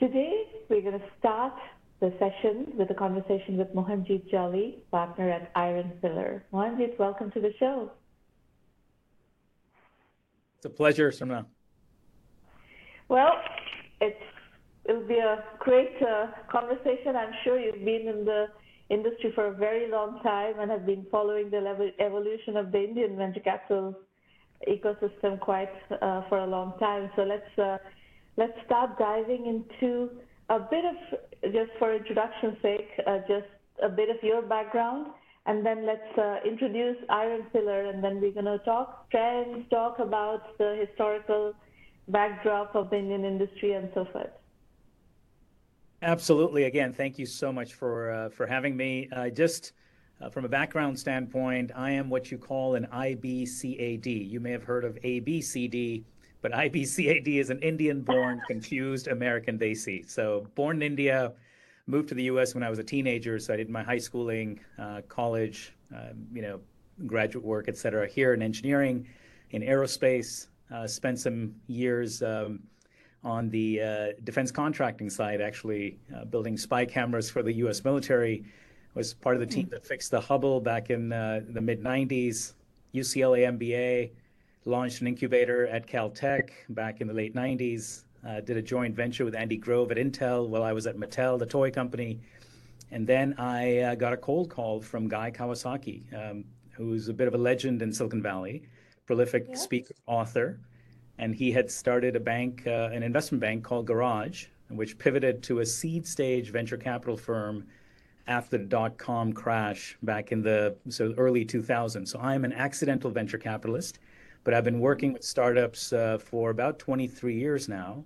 Today, we're going to start the session with a conversation with Mohanjit Jolly, partner at Iron Pillar. Mohanjit, welcome to the show. It's a pleasure, Samna. Well, it's it'll be a great uh, conversation. I'm sure you've been in the industry for a very long time and have been following the evolution of the Indian venture capital ecosystem quite uh, for a long time. So let's uh, let's start diving into a bit of just for introduction's sake, uh, just a bit of your background, and then let's uh, introduce Iron Pillar, and then we're going to talk trends, talk about the historical backdrop of the Indian industry, and so forth. Absolutely. Again, thank you so much for uh, for having me. just uh, from a background standpoint, I am what you call an IBCAD. You may have heard of ABCD, but IBCAD is an Indian born, confused American Desi. So, born in India, moved to the US when I was a teenager. So, I did my high schooling, uh, college, uh, you know, graduate work, et cetera, here in engineering, in aerospace. Uh, spent some years um, on the uh, defense contracting side, actually, uh, building spy cameras for the US military was part of the team mm. that fixed the Hubble back in uh, the mid 90s. UCLA MBA launched an incubator at Caltech back in the late 90s. Uh, did a joint venture with Andy Grove at Intel while I was at Mattel, the toy company. And then I uh, got a cold call from Guy Kawasaki, um, who's a bit of a legend in Silicon Valley, prolific yeah. speaker, author. And he had started a bank, uh, an investment bank called Garage, which pivoted to a seed stage venture capital firm after the dot com crash back in the so early 2000s. So I'm an accidental venture capitalist, but I've been working with startups uh, for about 23 years now.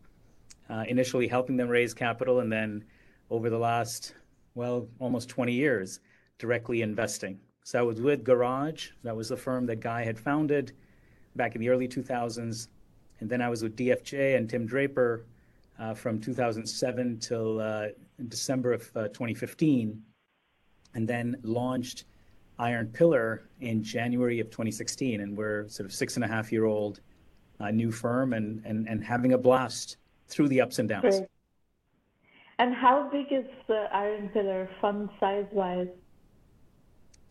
Uh, initially helping them raise capital, and then over the last well almost 20 years, directly investing. So I was with Garage. That was the firm that Guy had founded back in the early 2000s, and then I was with DFJ and Tim Draper uh, from 2007 till uh, December of uh, 2015 and then launched Iron Pillar in January of 2016. And we're sort of six and a half year old uh, new firm and, and, and having a blast through the ups and downs. Great. And how big is the Iron Pillar fund size wise?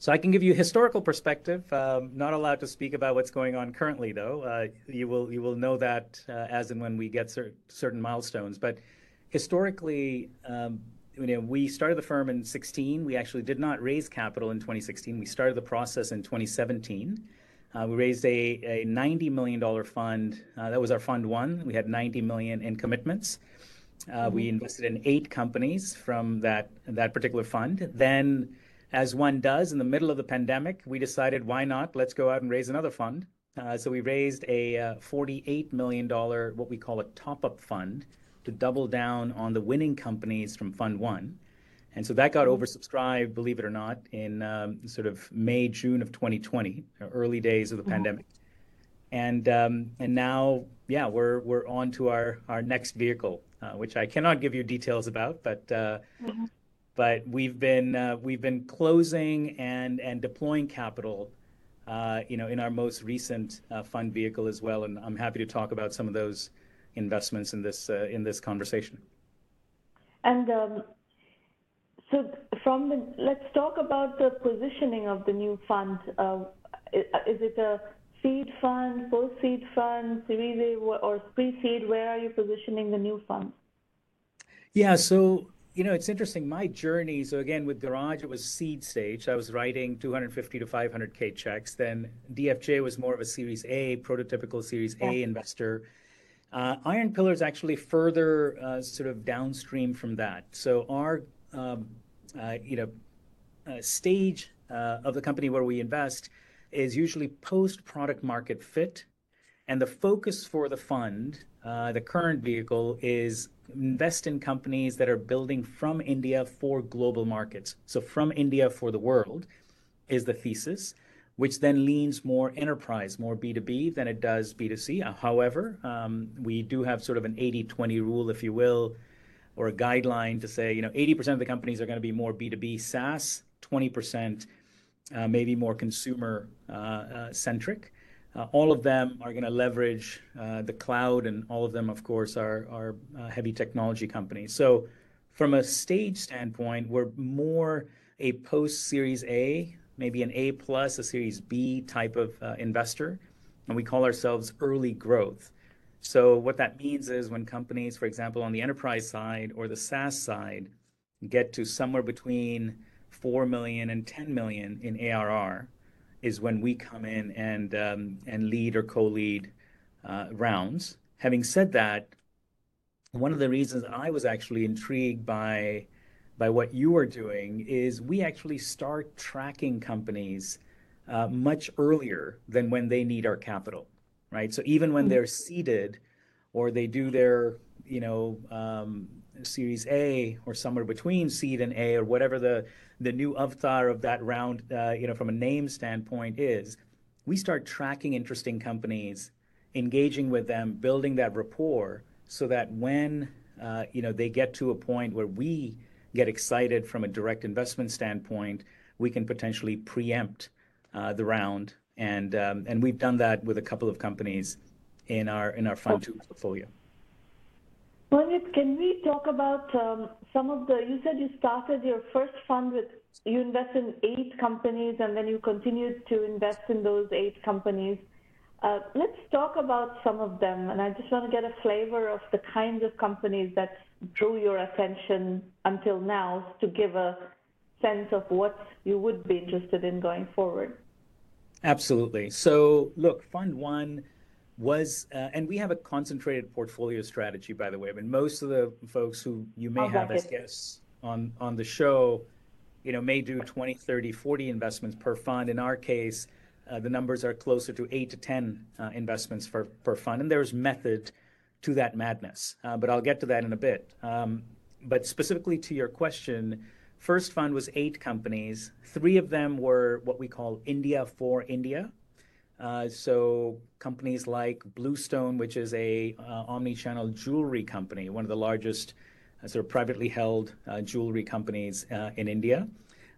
So I can give you historical perspective. Um, not allowed to speak about what's going on currently, though. Uh, you will you will know that uh, as and when we get cer- certain milestones. But historically, um, you know, we started the firm in 16. We actually did not raise capital in 2016. We started the process in 2017. Uh, we raised a, a $90 million fund. Uh, that was our fund one. We had 90 million in commitments. Uh, mm-hmm. We invested in eight companies from that that particular fund. Then, as one does in the middle of the pandemic, we decided why not? Let's go out and raise another fund. Uh, so we raised a uh, $48 million, what we call a top-up fund, to double down on the winning companies from Fund One. And so that got mm-hmm. oversubscribed, believe it or not, in um, sort of May, June of 2020, early days of the mm-hmm. pandemic. And um, and now, yeah, we're we're on to our our next vehicle, uh, which I cannot give you details about, but uh, mm-hmm. but we've been uh, we've been closing and and deploying capital, uh, you know, in our most recent uh, fund vehicle as well. And I'm happy to talk about some of those investments in this uh, in this conversation. And um, so, from the, let's talk about the positioning of the new fund. Uh, is, is, it a seed fund, post-seed fund, Series A, or pre-seed? Where are you positioning the new fund? Yeah, so you know, it's interesting. My journey, so again, with Garage, it was seed stage. I was writing 250 to 500K checks. Then DFJ was more of a Series A, prototypical Series yeah. A investor. Uh, Iron Pillar is actually further uh, sort of downstream from that. So our um, uh, you know uh, stage uh, of the company where we invest is usually post product market fit, and the focus for the fund, uh, the current vehicle, is invest in companies that are building from India for global markets. So from India for the world is the thesis which then leans more enterprise, more B2B than it does B2C. Uh, however, um, we do have sort of an 80 20 rule, if you will, or a guideline to say, you know, 80% of the companies are going to be more B2B SaaS, 20% uh, maybe more consumer uh, uh, centric. Uh, all of them are going to leverage uh, the cloud, and all of them, of course, are, are heavy technology companies. So, from a stage standpoint, we're more a post Series A, maybe an A plus, a Series B type of uh, investor, and we call ourselves early growth. So, what that means is when companies, for example, on the enterprise side or the SaaS side, get to somewhere between 4 million and 10 million in ARR, is when we come in and um, and lead or co-lead uh, rounds. Having said that, one of the reasons I was actually intrigued by by what you are doing is we actually start tracking companies uh, much earlier than when they need our capital, right? So even when mm-hmm. they're seeded or they do their you know um, Series A or somewhere between seed and A or whatever the the new avatar of that round, uh, you know, from a name standpoint is, we start tracking interesting companies, engaging with them, building that rapport, so that when uh, you know they get to a point where we get excited from a direct investment standpoint, we can potentially preempt uh, the round, and um, and we've done that with a couple of companies in our in our fund two portfolio. Manjit, can we talk about um, some of the, you said you started your first fund with, you invest in eight companies and then you continued to invest in those eight companies. Uh, let's talk about some of them. And I just want to get a flavor of the kinds of companies that drew your attention until now to give a sense of what you would be interested in going forward. Absolutely. So, look, Fund One was, uh, and we have a concentrated portfolio strategy, by the way. I mean, most of the folks who you may have as guests on on the show, you know, may do 20, 30, 40 investments per fund. In our case, uh, the numbers are closer to eight to 10 uh, investments per, per fund. And there's method to that madness. Uh, but I'll get to that in a bit. Um, but specifically to your question, first fund was eight companies. Three of them were what we call India for India. Uh, so companies like Bluestone, which is a uh, omni-channel jewelry company, one of the largest uh, sort of privately held uh, jewelry companies uh, in India.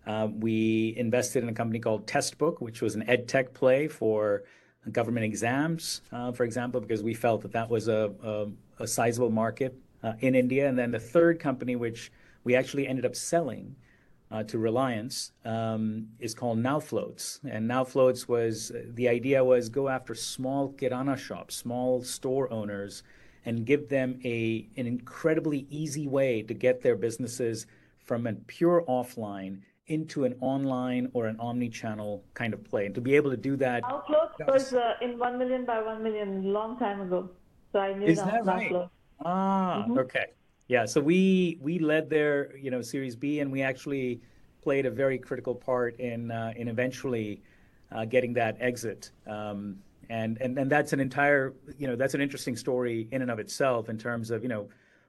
Uh, we invested in a company called Testbook, which was an ed tech play for government exams, for example, because we felt that that was a, a, a sizable market in India. And then the third company, which we actually ended up selling, uh, to Reliance um, is called Now Floats. And Now Floats was the idea was go after small kirana shops, small store owners, and give them a an incredibly easy way to get their businesses from a pure offline into an online or an omni-channel kind of play. And to be able to do that. Now Floats was uh, in one million by one million long time ago. So I knew is that, that right? Ah, mm-hmm. okay. Yeah, so we we led their you know Series B, and we actually played a very critical part in uh, in eventually uh, getting that exit. Um, and and and that's an entire you know that's an interesting story in and of itself in terms of you know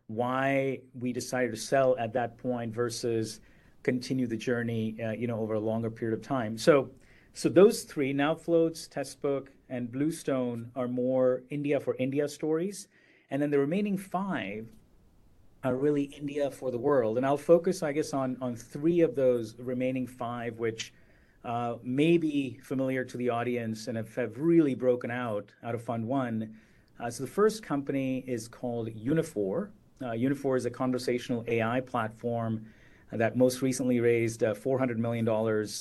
why we decided to sell at that point versus continue the journey uh, you know over a longer period of time. So so those three now floats, Testbook, and Bluestone are more India for India stories, and then the remaining five are really India for the world. And I'll focus, I guess, on, on three of those remaining five, which uh, may be familiar to the audience and have, have really broken out out of Fund One. Uh, so the first company is called Uniphore. Uh, Uniphore is a conversational AI platform that most recently raised uh, $400 million,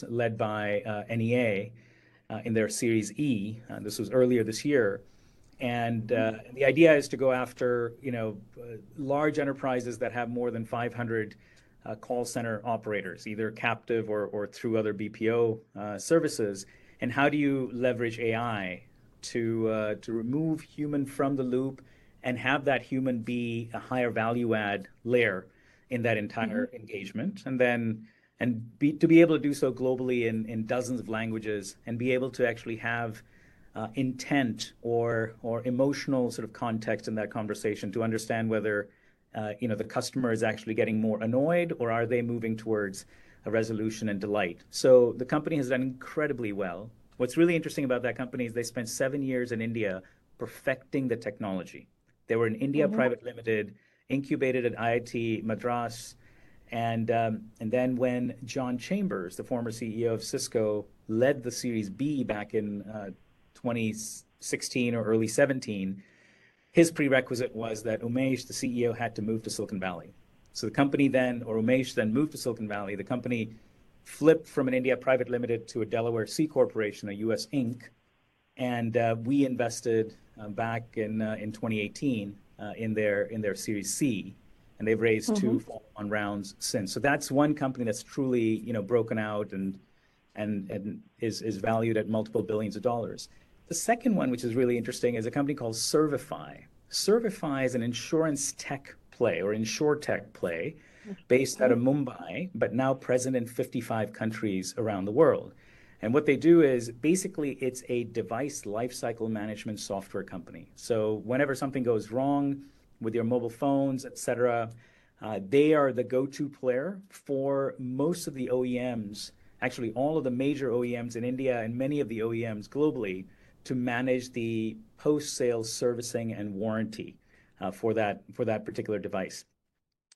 led by uh, NEA in their Series E. this was earlier this year. And uh, the idea is to go after, you know, uh, large enterprises that have more than 500 uh, call center operators, either captive or, or through other BPO uh, services. And how do you leverage AI to uh, to remove human from the loop and have that human be a higher value add layer in that entire mm-hmm. engagement, and then and be, to be able to do so globally in, in dozens of languages and be able to actually have uh, intent or or emotional sort of context in that conversation to understand whether uh, you know the customer is actually getting more annoyed or are they moving towards a resolution and delight. So the company has done incredibly well. What's really interesting about that company is they spent seven years in India perfecting the technology. They were in India mm-hmm. Private Limited, incubated at IIT Madras, and um, and then when John Chambers, the former CEO of Cisco, led the Series B back in uh, 2016 or early 17, his prerequisite was that Umesh, the CEO, had to move to Silicon Valley. So the company then, or Umesh then moved to Silicon Valley. The company flipped from an India private limited to a Delaware C corporation, a U.S. Inc., and uh, we invested uh, back in uh, in 2018 uh, in their in their Series C, and they've raised mm-hmm. two on rounds since. So that's one company that's truly you know broken out and and and is is valued at multiple billions of dollars. The second one, which is really interesting, is a company called Servify. Servify is an insurance tech play or insure tech play based out of Mumbai, but now present in 55 countries around the world. And what they do is basically it's a device lifecycle management software company. So whenever something goes wrong with your mobile phones, et cetera, uh, they are the go-to player for most of the OEMs, actually all of the major OEMs in India and many of the OEMs globally to manage the post-sale servicing and warranty uh, for that for that particular device.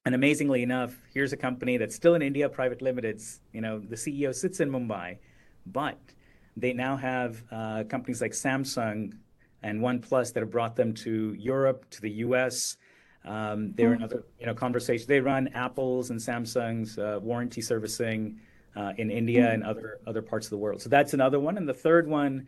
And amazingly enough, here's a company that's still in India, private limited. You know, the CEO sits in Mumbai, but they now have uh, companies like Samsung and OnePlus that have brought them to Europe, to the US. Um, they're mm-hmm. another you know conversation. They run Apple's and Samsung's uh, warranty servicing uh, in India mm-hmm. and other other parts of the world. So that's another one. And the third one,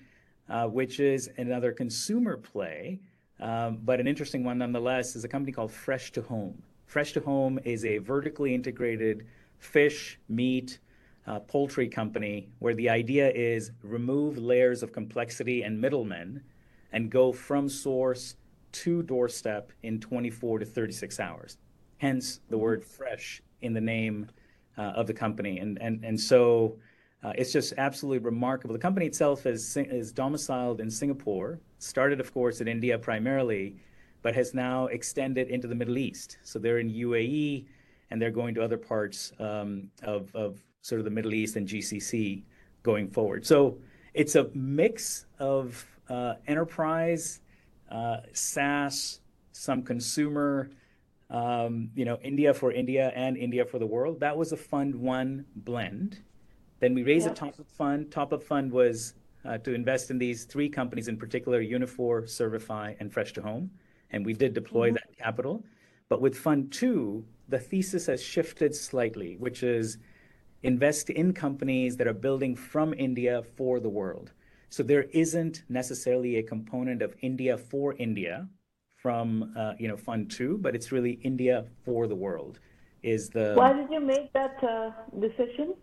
uh, which is another consumer play, um, but an interesting one nonetheless, is a company called Fresh to Home. Fresh to Home is a vertically integrated fish, meat, uh, poultry company where the idea is remove layers of complexity and middlemen and go from source to doorstep in 24 to 36 hours. Hence the word fresh in the name uh, of the company. And, and, and so uh, it's just absolutely remarkable. The company itself is, is domiciled in Singapore, started, of course, in India primarily, but has now extended into the Middle East. So they're in UAE and they're going to other parts um, of, of sort of the Middle East and GCC going forward. So it's a mix of uh, enterprise, uh, SaaS, some consumer, um, you know, India for India and India for the world. That was a fund one blend. Then we raised a top up fund. Top up fund was uh, to invest in these three companies in particular: Uniphore, Servify, and Fresh to Home. And we did deploy mm-hmm. that capital. But with fund two, the thesis has shifted slightly, which is invest in companies that are building from India for the world. So there isn't necessarily a component of India for India from uh, you know Fund Two, but it's really India for the world. Is the why did you make that uh, decision?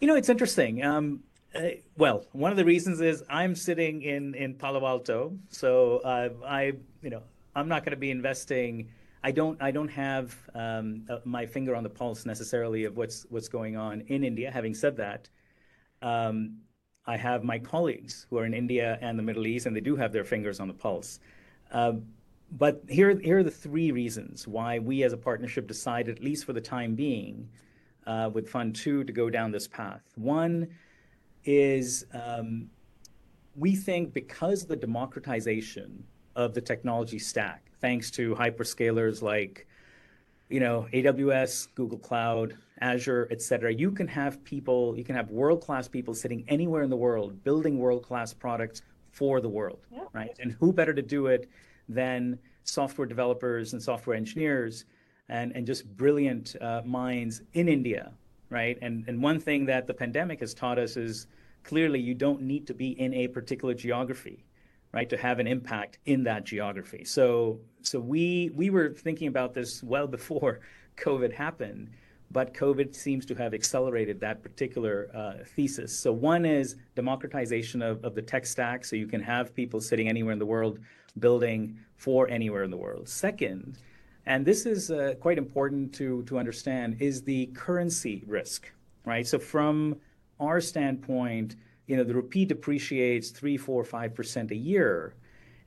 You know, it's interesting. Um, uh, well, one of the reasons is I'm sitting in in Palo Alto, so uh, I you know I'm not going to be investing I don't I don't have um, uh, my finger on the pulse necessarily of what's what's going on in India. Having said that, um, I have my colleagues who are in India and the Middle East, and they do have their fingers on the pulse. Uh, but here here are the three reasons why we as a partnership decided, at least for the time being, uh, with Fund Two, to go down this path. One is um, we think because the democratization of the technology stack thanks to hyperscalers like you know aws google cloud azure et cetera. You can have people you can have world-class people sitting anywhere in the world building world-class products for the world yeah. right? And who better to do it than software developers and software engineers and, and just brilliant uh, minds in india right? And, and one thing that the pandemic has taught us is clearly you don't need to be in a particular geography right, to have an impact in that geography. So, so we we were thinking about this well before COVID happened, but COVID seems to have accelerated that particular uh, thesis. So, one is democratization of, of the tech stack, so you can have people sitting anywhere in the world building for anywhere in the world. Second, and this is uh, quite important to to understand, is the currency risk, right? So, from our standpoint you know, the rupee depreciates three, four, five percent a year,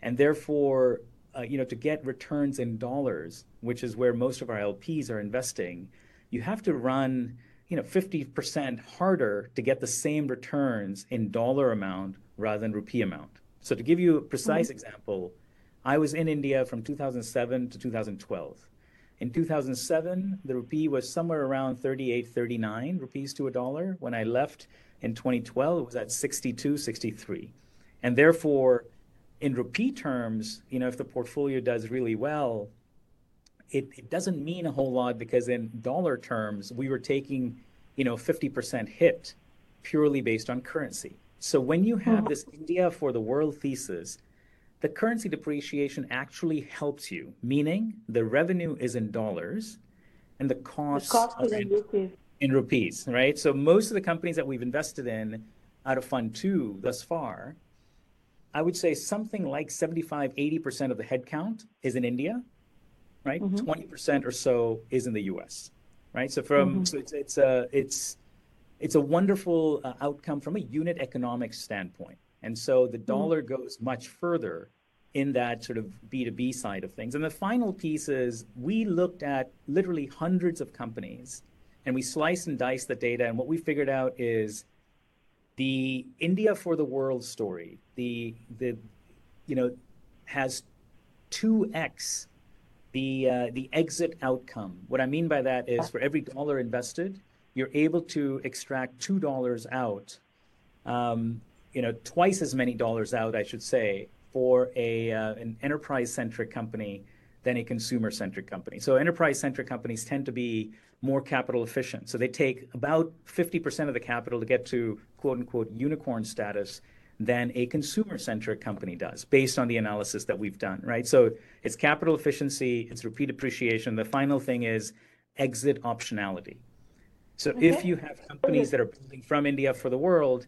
and therefore, uh, you know, to get returns in dollars, which is where most of our LPs are investing, you have to run, you know, 50% harder to get the same returns in dollar amount rather than rupee amount. So to give you a precise mm-hmm. example, I was in India from 2007 to 2012. In 2007, the rupee was somewhere around 38, 39 rupees to a dollar. When I left, in 2012, it was at 62, 63. And therefore, in rupee terms, you know, if the portfolio does really well, it, it doesn't mean a whole lot because in dollar terms, we were taking, you know, 50% hit purely based on currency. So when you have mm-hmm. this India for the world thesis, the currency depreciation actually helps you, meaning the revenue is in dollars and the costs the cost are in, rupees. In rupees, right? So most of the companies that we've invested in out of Fund Two thus far, I would say something like 75, 80% of the headcount is in India, right? Mm-hmm. 20% or so is in the US, right? So from mm-hmm. so it's it's a it's it's a wonderful uh, outcome from a unit economics standpoint. And so the mm-hmm. dollar mm-hmm. goes much further in that sort of B2B side of things. And the final piece is we looked at literally hundreds of companies and we slice and dice the data. And what we figured out is the India for the world story, the, the you know, has 2x the, uh, the exit outcome. What I mean by that is for every dollar invested, you're able to extract $2 out, um, you know, twice as many dollars out, I should say, for a uh, an enterprise centric company than a consumer centric company. So enterprise centric companies tend to be more capital efficient. So they take about 50% of the capital to get to quote unquote unicorn status than a consumer centric company does based on the analysis that we've done, right? So it's capital efficiency, it's rupee depreciation. The final thing is exit optionality. So okay. if you have companies that are building from India for the world,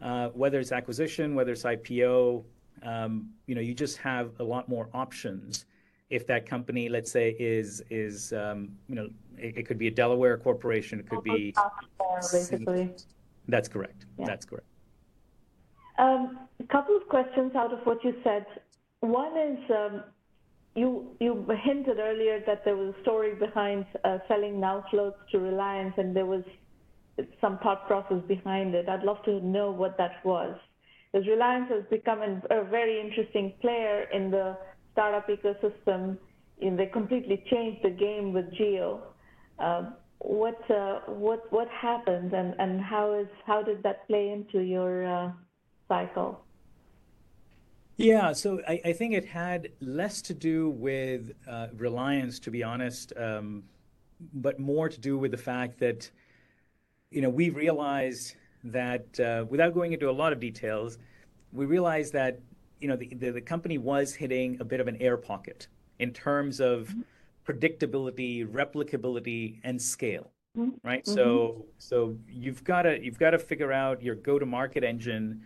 uh, whether it's acquisition, whether it's IPO, um, you know, you just have a lot more options. If that company, let's say, is is um, you know, it, it, could be a Delaware corporation, it could be basically. That's correct. Yeah. That's correct. Um, a couple of questions out of what you said. One is um, you you hinted earlier that there was a story behind uh, selling Now Floats to Reliance, and there was some thought process behind it. I'd love to know what that was because Reliance has become a very interesting player in the startup ecosystem. And they completely changed the game with Jio. Uh, what uh, what what happened, and, and how is how did that play into your uh, cycle? Yeah, so I, I, think it had less to do with uh, reliance, to be honest, um, but more to do with the fact that, you know, we realized that uh, without going into a lot of details, we realized that you know the, the, the, company was hitting a bit of an air pocket in terms of mm-hmm. predictability, replicability, and scale. Mm-hmm. Right. Mm-hmm. So so you've got to you've got to figure out your go-to-market engine,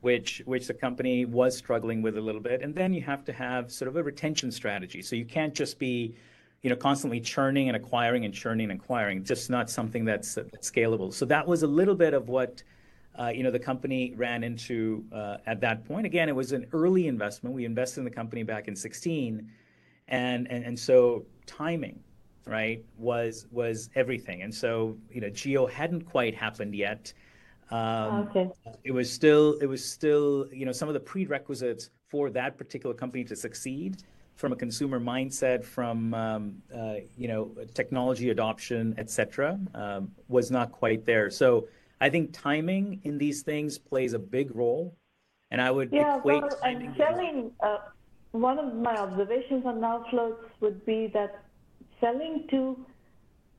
which which the company was struggling with a little bit, and then you have to have sort of a retention strategy. So you can't just be you know, constantly churning and acquiring and churning and acquiring. Just not something that's, that's scalable. So that was a little bit of what uh, you know the company ran into uh, at that point. Again, it was an early investment. We invested in the company back in 16, and and, and so timing, right, was was everything. And so you know, Jio hadn't quite happened yet. Um, okay. It was still it was still you know some of the prerequisites for that particular company to succeed from a consumer mindset, from um, uh, you know technology adoption, et cetera, um, was not quite there. So I think timing in these things plays a big role, and I would yeah, equate well, and selling. Uh, one of my observations on Now Floats would be that selling to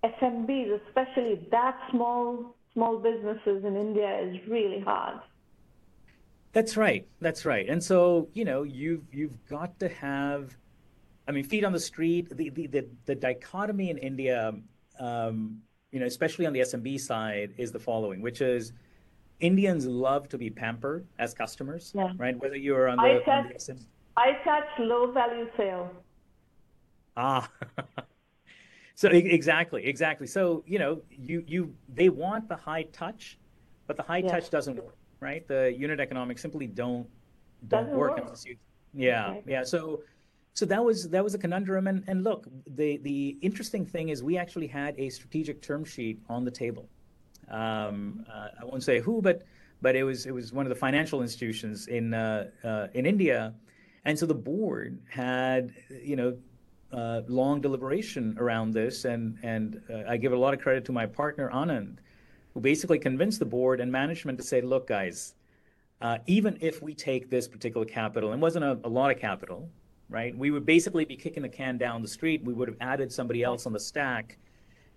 SMBs, especially that small small businesses in India, is really hard. That's right. That's right. And so, you know, you've you've got to have I mean, feet on the street. The the the, the dichotomy in India, um, you know, especially on the SMB side, is the following, which is Indians love to be pampered as customers, yeah. right? Whether you're on the, I touch, on the SMB. I touch low value sale. Ah. so exactly, exactly. So you know, you you they want the high touch, but the high yeah. touch doesn't work, right? The unit economics simply don't don't work, work. unless you. Yeah, okay. yeah. So so that was that was a conundrum. And, and look the the interesting thing is we actually had a strategic term sheet on the table. Um, uh, i won't say who but but it was it was one of the financial institutions in uh, uh, in india. And so the board had you know uh, long deliberation around this. And and uh, i give a lot of credit to my partner anand who basically convinced the board and management to say look guys uh, even if we take this particular capital, and wasn't a, a lot of capital, right? We would basically be kicking the can down the street. We would have added somebody else on the stack,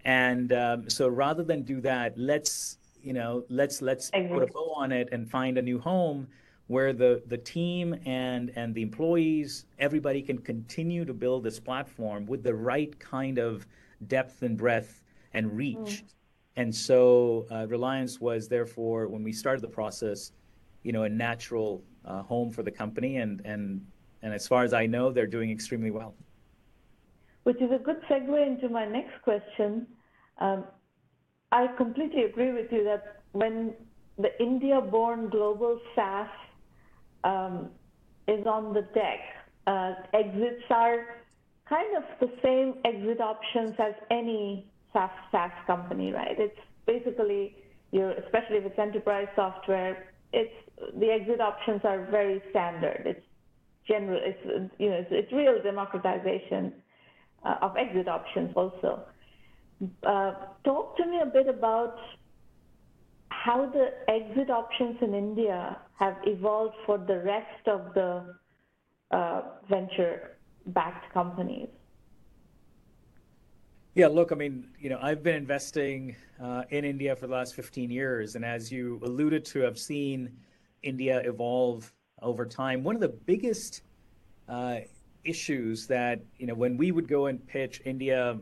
and um, so rather than do that, let's you know let's let's put a bow on it and find a new home where the the team and and the employees everybody can continue to build this platform with the right kind of depth and breadth and reach. Mm. And so uh, Reliance was therefore when we started the process you know, a natural uh, home for the company. And, and, and as far as I know, they're doing extremely well. Which is a good segue into my next question. Um, I completely agree with you that when the India born global SaaS um, is on the deck, uh, exits are kind of the same exit options as any SaaS, SaaS company, right? It's basically, especially if it's enterprise software, it's the exit options are very standard. It's general. It's you know it's, it's real democratization uh, of exit options also. Uh, talk to me a bit about how the exit options in India have evolved for the rest of the uh, venture-backed companies. Yeah, look, I mean, you know, I've been investing uh, in India for the last 15 years, and as you alluded to, I've seen India evolve over time. One of the biggest uh, issues that you know when we would go and pitch India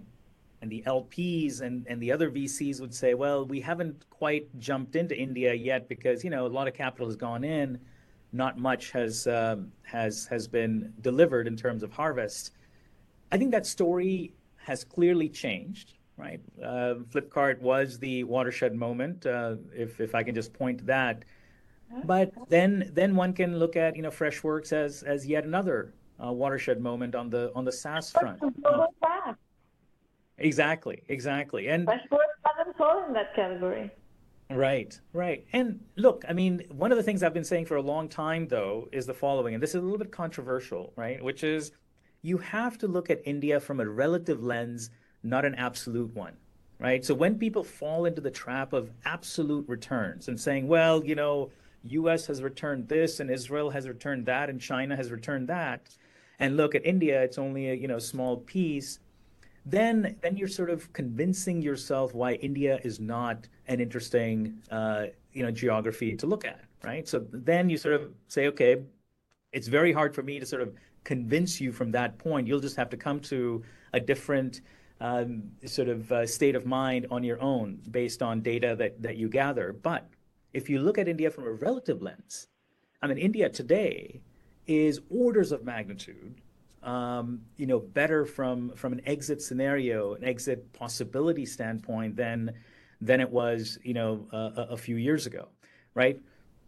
and the LPs and, and the other VCs would say, well, we haven't quite jumped into India yet because you know a lot of capital has gone in, not much has um, has has been delivered in terms of harvest. I think that story has clearly changed, right? Uh, Flipkart was the watershed moment, uh, if, if I can just point to that. But then, then one can look at you know Freshworks as as yet another uh, watershed moment on the on the SaaS front. Uh, exactly, exactly, and Freshworks doesn't fall in that category. Right, right. And look, I mean, one of the things I've been saying for a long time, though, is the following, and this is a little bit controversial, right? Which is you have to look at India from a relative lens, not an absolute one, right? So when people fall into the trap of absolute returns and saying, well, you know, US has returned this and Israel has returned that and China has returned that, and look at India, it's only a you know small piece, then then you're sort of convincing yourself why India is not an interesting uh, you know geography to look at, right? So then you sort of say, okay, it's very hard for me to sort of convince you from that point. You'll just have to come to a different um, sort of uh, state of mind on your own based on data that, that you gather. But if you look at India from a relative lens, I mean, India today is orders of magnitude, um, you know, better from from an exit scenario, an exit possibility standpoint than than it was, you know, a, a few years ago, right?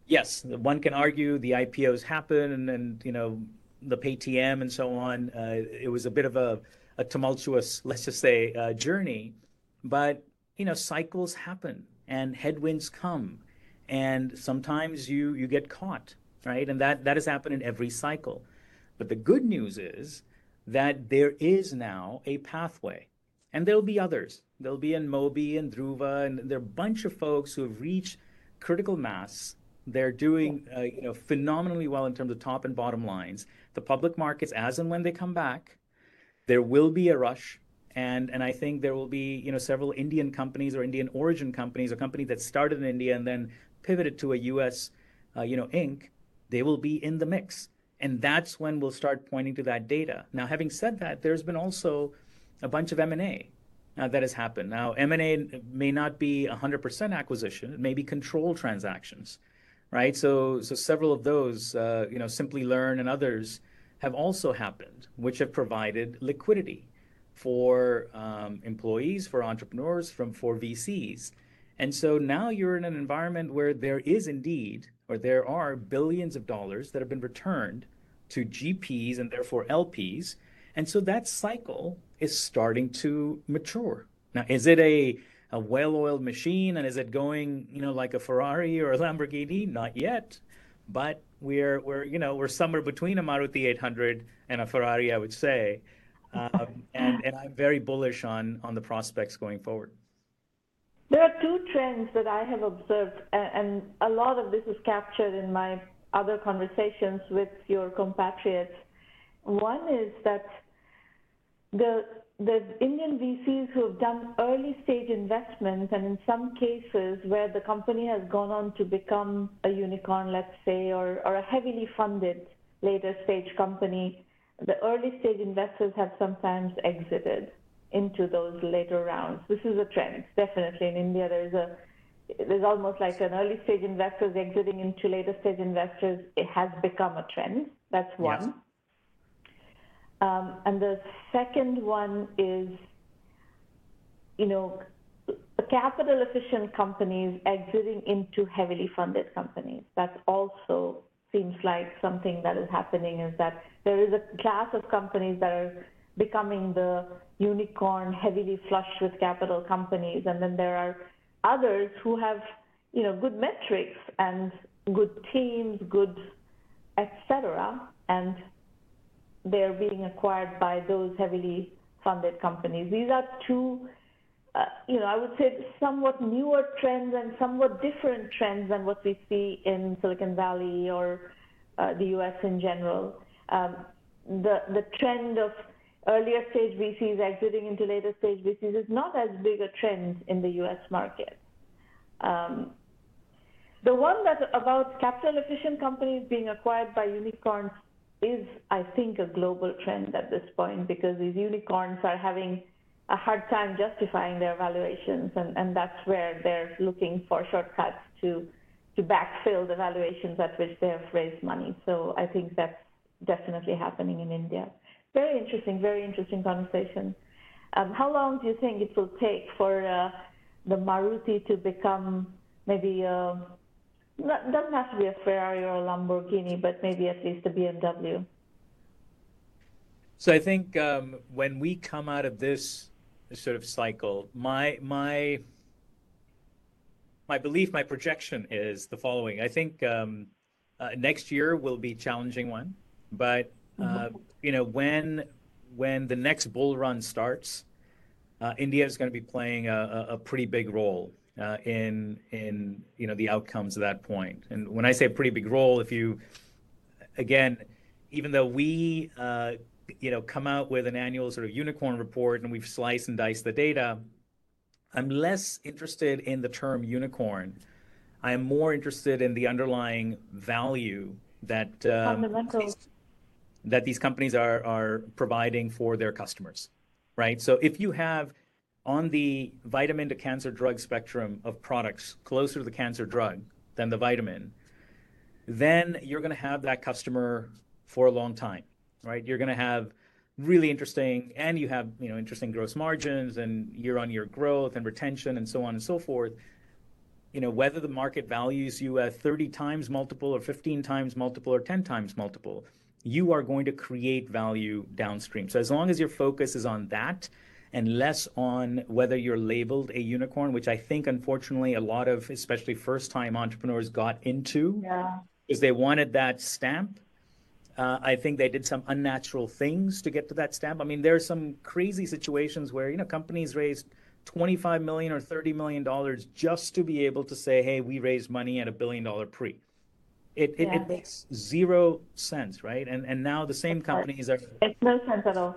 Yes, one can argue the IPOs happen and, and you know the Paytm and so on. Uh, it was a bit of a, a tumultuous, let's just say, uh, journey. But you know, cycles happen and headwinds come, and sometimes you you get caught, right? And that that has happened in every cycle. But the good news is that there is now a pathway, and there'll be others. There'll be InMobi and Druva, and there are a bunch of folks who have reached critical mass. They're doing uh, you know phenomenally well in terms of top and bottom lines the public markets as and when they come back, there will be a rush. And, and I think there will be you know several Indian companies or Indian origin companies or companies that started in India and then pivoted to a U.S. Uh, you know Inc. They will be in the mix, and that's when we'll start pointing to that data. Now, having said that, there's been also a bunch of M&A uh, that has happened. Now, M&A may not be 100% acquisition; it may be controlled transactions right? So, so several of those, uh, you know, Simplilearn and others have also happened, which have provided liquidity for um, employees, for entrepreneurs, from for VCs. And so now you're in an environment where there is indeed, or there are billions of dollars that have been returned to GPs and therefore LPs. And so that cycle is starting to mature. Now, is it a a well-oiled machine and is it going you know like a ferrari or a lamborghini not yet but we're we're you know we're somewhere between a maruti 800 and a ferrari i would say um, and and i'm very bullish on on the prospects going forward There are two trends that I have observed, and a lot of this is captured in my other conversations with your compatriots. One is that the the Indian VCs who have done early stage investments, and in some cases where the company has gone on to become a unicorn, let's say, or, or a heavily funded later stage company, the early stage investors have sometimes exited into those later rounds. This is a trend, definitely in India. There's a there's almost like an early stage investors exiting into later stage investors. It has become a trend. That's one. Yes. Um, and the second one is, you know, capital efficient companies exiting into heavily funded companies. That also seems like something that is happening is that there is a class of companies that are becoming the unicorn, heavily flushed with capital companies, and then there are others who have, you know, good metrics and good teams, good, etc., and they're being acquired by those heavily funded companies. These are two, uh, you know, I would say somewhat newer trends and somewhat different trends than what we see in Silicon Valley or uh, the U.S. in general. Um, the the trend of earlier stage VCs exiting into later stage VCs is not as big a trend in the U.S. market. Um, the one that about capital efficient companies being acquired by unicorns is, I think, a global trend at this point because these unicorns are having a hard time justifying their valuations, and, and that's where they're looking for shortcuts to to backfill the valuations at which they have raised money. So I think that's definitely happening in India. Very interesting, very interesting conversation. Um, how long do you think it will take for uh, the Maruti to become maybe a not, doesn't have to be a Ferrari or a Lamborghini, but maybe at least a BMW. So I think um, when we come out of this sort of cycle, my my my belief, my projection is the following. I think um, uh, next year will be a challenging one, but uh, mm-hmm. You know when when the next bull run starts, uh, India is going to be playing a, a pretty big role uh, in in you know the outcomes of that point. And when I say pretty big role, if you again, even though we uh, you know come out with an annual sort of unicorn report and we've sliced and diced the data, I'm less interested in the term unicorn. I am more interested in the underlying value that um, these, that these companies are are providing for their customers, right? So if you have on the vitamin to cancer drug spectrum of products closer to the cancer drug than the vitamin, then you're going to have that customer for a long time, right? You're going to have really interesting, and you have you know interesting gross margins and year-on-year growth and retention and so on and so forth. You know whether the market values you at 30 times multiple or 15 times multiple or 10 times multiple, you are going to create value downstream. So as long as your focus is on that and less on whether you're labeled a unicorn, which I think unfortunately a lot of especially first time entrepreneurs got into yeah. because they wanted that stamp. Uh, I think they did some unnatural things to get to that stamp. I mean, there are some crazy situations where you know companies raised 25 million or 30 million dollars just to be able to say, "Hey, we raised money at a billion dollar pre." It, it, yeah. it makes zero sense, right? And and now the same companies are. It's no sense at all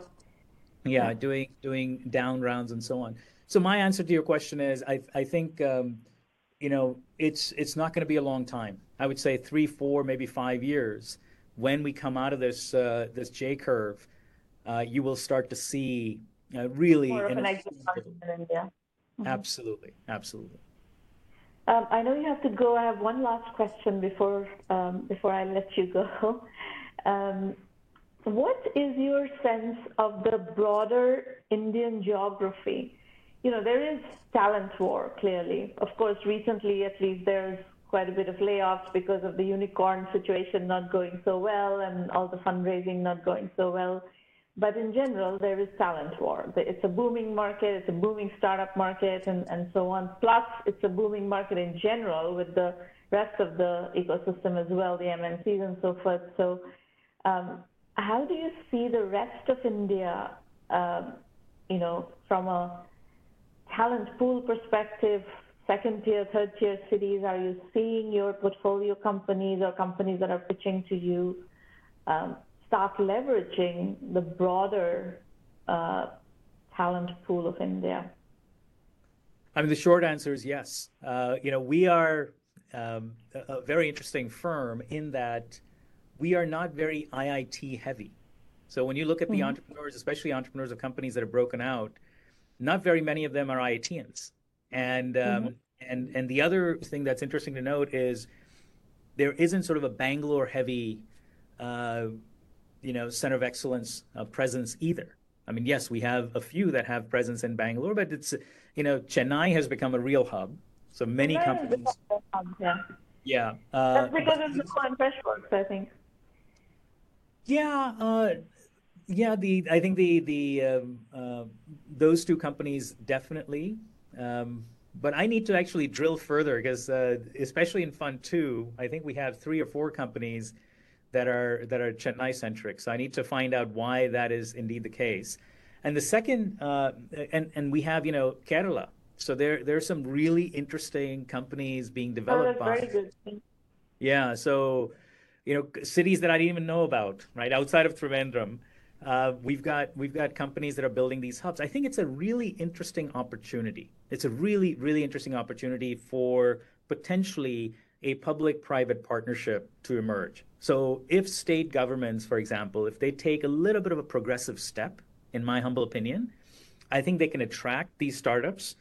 yeah, doing doing down rounds and so on. So my answer to your question is, I I think um, you know it's it's not going to be a long time. I would say three, four, maybe five years. When we come out of this uh, this J curve, uh, you will start to see uh, really More of an exit in India. Mm-hmm. Absolutely, absolutely. Um, I know you have to go. I have one last question before um, before I let you go. Um, what is your sense of the broader Indian geography? You know, there is talent war, clearly. Of course, recently, at least, there's quite a bit of layoffs because of the unicorn situation not going so well and all the fundraising not going so well. But in general, there is talent war. It's a booming market, it's a booming startup market, and, and so on. Plus, it's a booming market in general with the rest of the ecosystem as well, the MNCs and so forth. So, um, how do you see the rest of India, um, you know, from a talent pool perspective, second tier, third tier cities, are you seeing your portfolio companies or companies that are pitching to you um, start leveraging the broader uh, talent pool of India? I mean, the short answer is yes. Uh, you know, we are um, a, a very interesting firm in that we are not very IIT heavy. So when you look at the mm-hmm. entrepreneurs, especially entrepreneurs of companies that have broken out, not very many of them are IITians. And um, mm-hmm. and and the other thing that's interesting to note is there isn't sort of a Bangalore heavy, uh, you know, center of excellence uh, presence either. I mean, yes, we have a few that have presence in Bangalore, but it's you know, Chennai has become a real hub. So many Chennai companies. Hub, yeah. Yeah. Uh, That's because of the and Freshworks, I think. Yeah. Uh, yeah. The I think the the um, uh, those two companies definitely. Um, but I need to actually drill further because, uh, especially in Fund Two, I think we have three or four companies that are that are Chennai centric. So I need to find out why that is indeed the case. And the second, uh, and and we have you know Kerala. So there there are some really interesting companies being developed. Oh, by, very good. Yeah. So you know cities that I didn't even know about, right outside of Trivandrum. Uh, we've got we've got companies that are building these hubs. I think it's a really interesting opportunity. It's a really really interesting opportunity for potentially a public-private partnership to emerge. So if state governments, for example, if they take a little bit of a progressive step in my humble opinion. I think they can attract these startups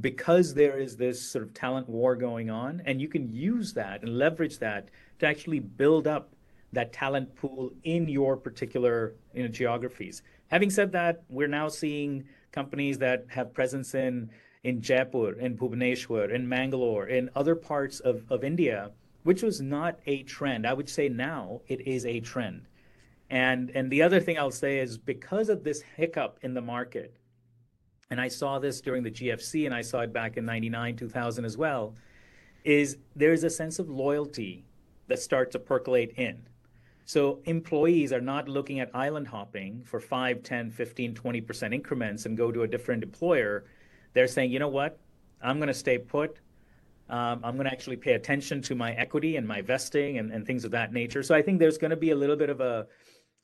because there is this sort of talent war going on, and you can use that and leverage that to actually build up that talent pool in your particular you know, geographies. Having said that, we're now seeing companies that have presence in in Jaipur, in Bhubaneswar, in Mangalore, in other parts of, of India, which was not a trend. I would say now it is a trend. And and the other thing I'll say is because of this hiccup in the market, and I saw this during the GFC and I saw it back in 99, 2000 as well, is there's a sense of loyalty that starts to percolate in. So employees are not looking at island hopping for 5, 10, 15, 20% increments and go to a different employer. They're saying, you know what? I'm going to stay put. Um, I'm going to actually pay attention to my equity and my vesting and, and things of that nature. So I think there's going to be a little bit of a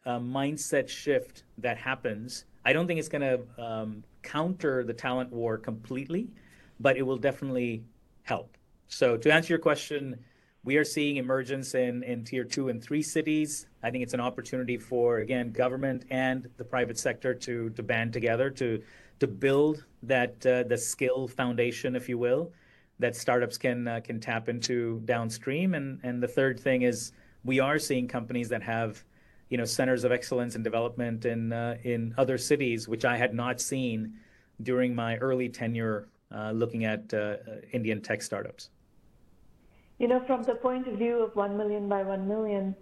uh, mindset shift that happens. I don't think it's going to um, counter the talent war completely, but it will definitely help. So to answer your question, we are seeing emergence in, in tier two and three cities. I think it's an opportunity for again government and the private sector to to band together to to build that uh, the skill foundation, if you will, that startups can uh, can tap into downstream. And and the third thing is we are seeing companies that have you know centers of excellence and development in uh, in other cities, which I had not seen during my early tenure uh, looking at Indian tech startups. You know, from the point of view of one million by one million,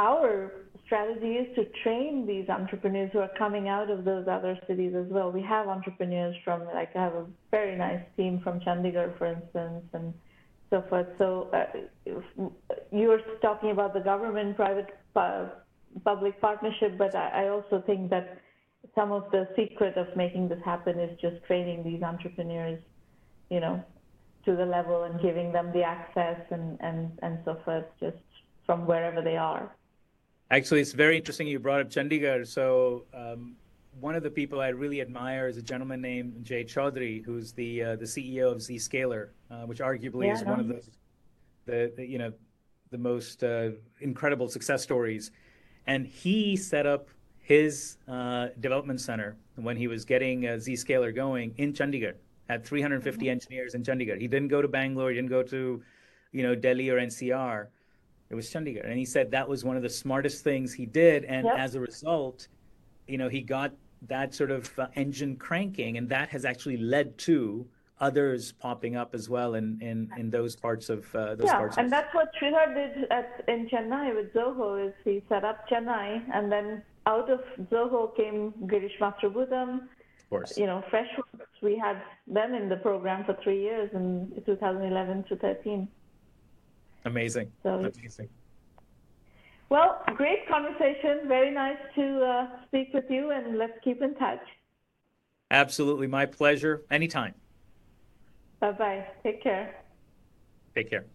our strategy is to train these entrepreneurs who are coming out of those other cities as well. We have entrepreneurs from, like, I have a very nice team from Chandigarh, for instance, and so forth. So uh, you were talking about the government private public partnership, but I, I also think that some of the secret of making this happen is just training these entrepreneurs, you know, to the level and giving them the access and, and, and so forth, just from wherever they are. Actually, it's very interesting you brought up Chandigarh. So, um, one of the people I really admire is a gentleman named Jay Chaudhry, who's the uh, the CEO of Zscaler, uh, which arguably yeah, is one of the, the, the you know the most uh, incredible success stories. And he set up his uh, development center when he was getting uh, Zscaler going in Chandigarh. Had 350 mm-hmm. engineers in Chandigarh. He didn't go to Bangalore. He didn't go to, you know, Delhi or NCR. It was Chandigarh, and he said that was one of the smartest things he did. And yep. as a result, you know, he got that sort of uh, engine cranking, and that has actually led to others popping up as well in, in, in those parts of uh, those yeah, parts. and that's what Sridhar did at, in Chennai with Zoho. Is he set up Chennai, and then out of Zoho came Girish Mathrubootham. Of course. You know, Freshworks. We had them in the program for three years in 2011 to 13. Amazing. So, Amazing. Well, great conversation. Very nice to uh, speak with you, and let's keep in touch. Absolutely, my pleasure. Anytime. Bye bye. Take care. Take care.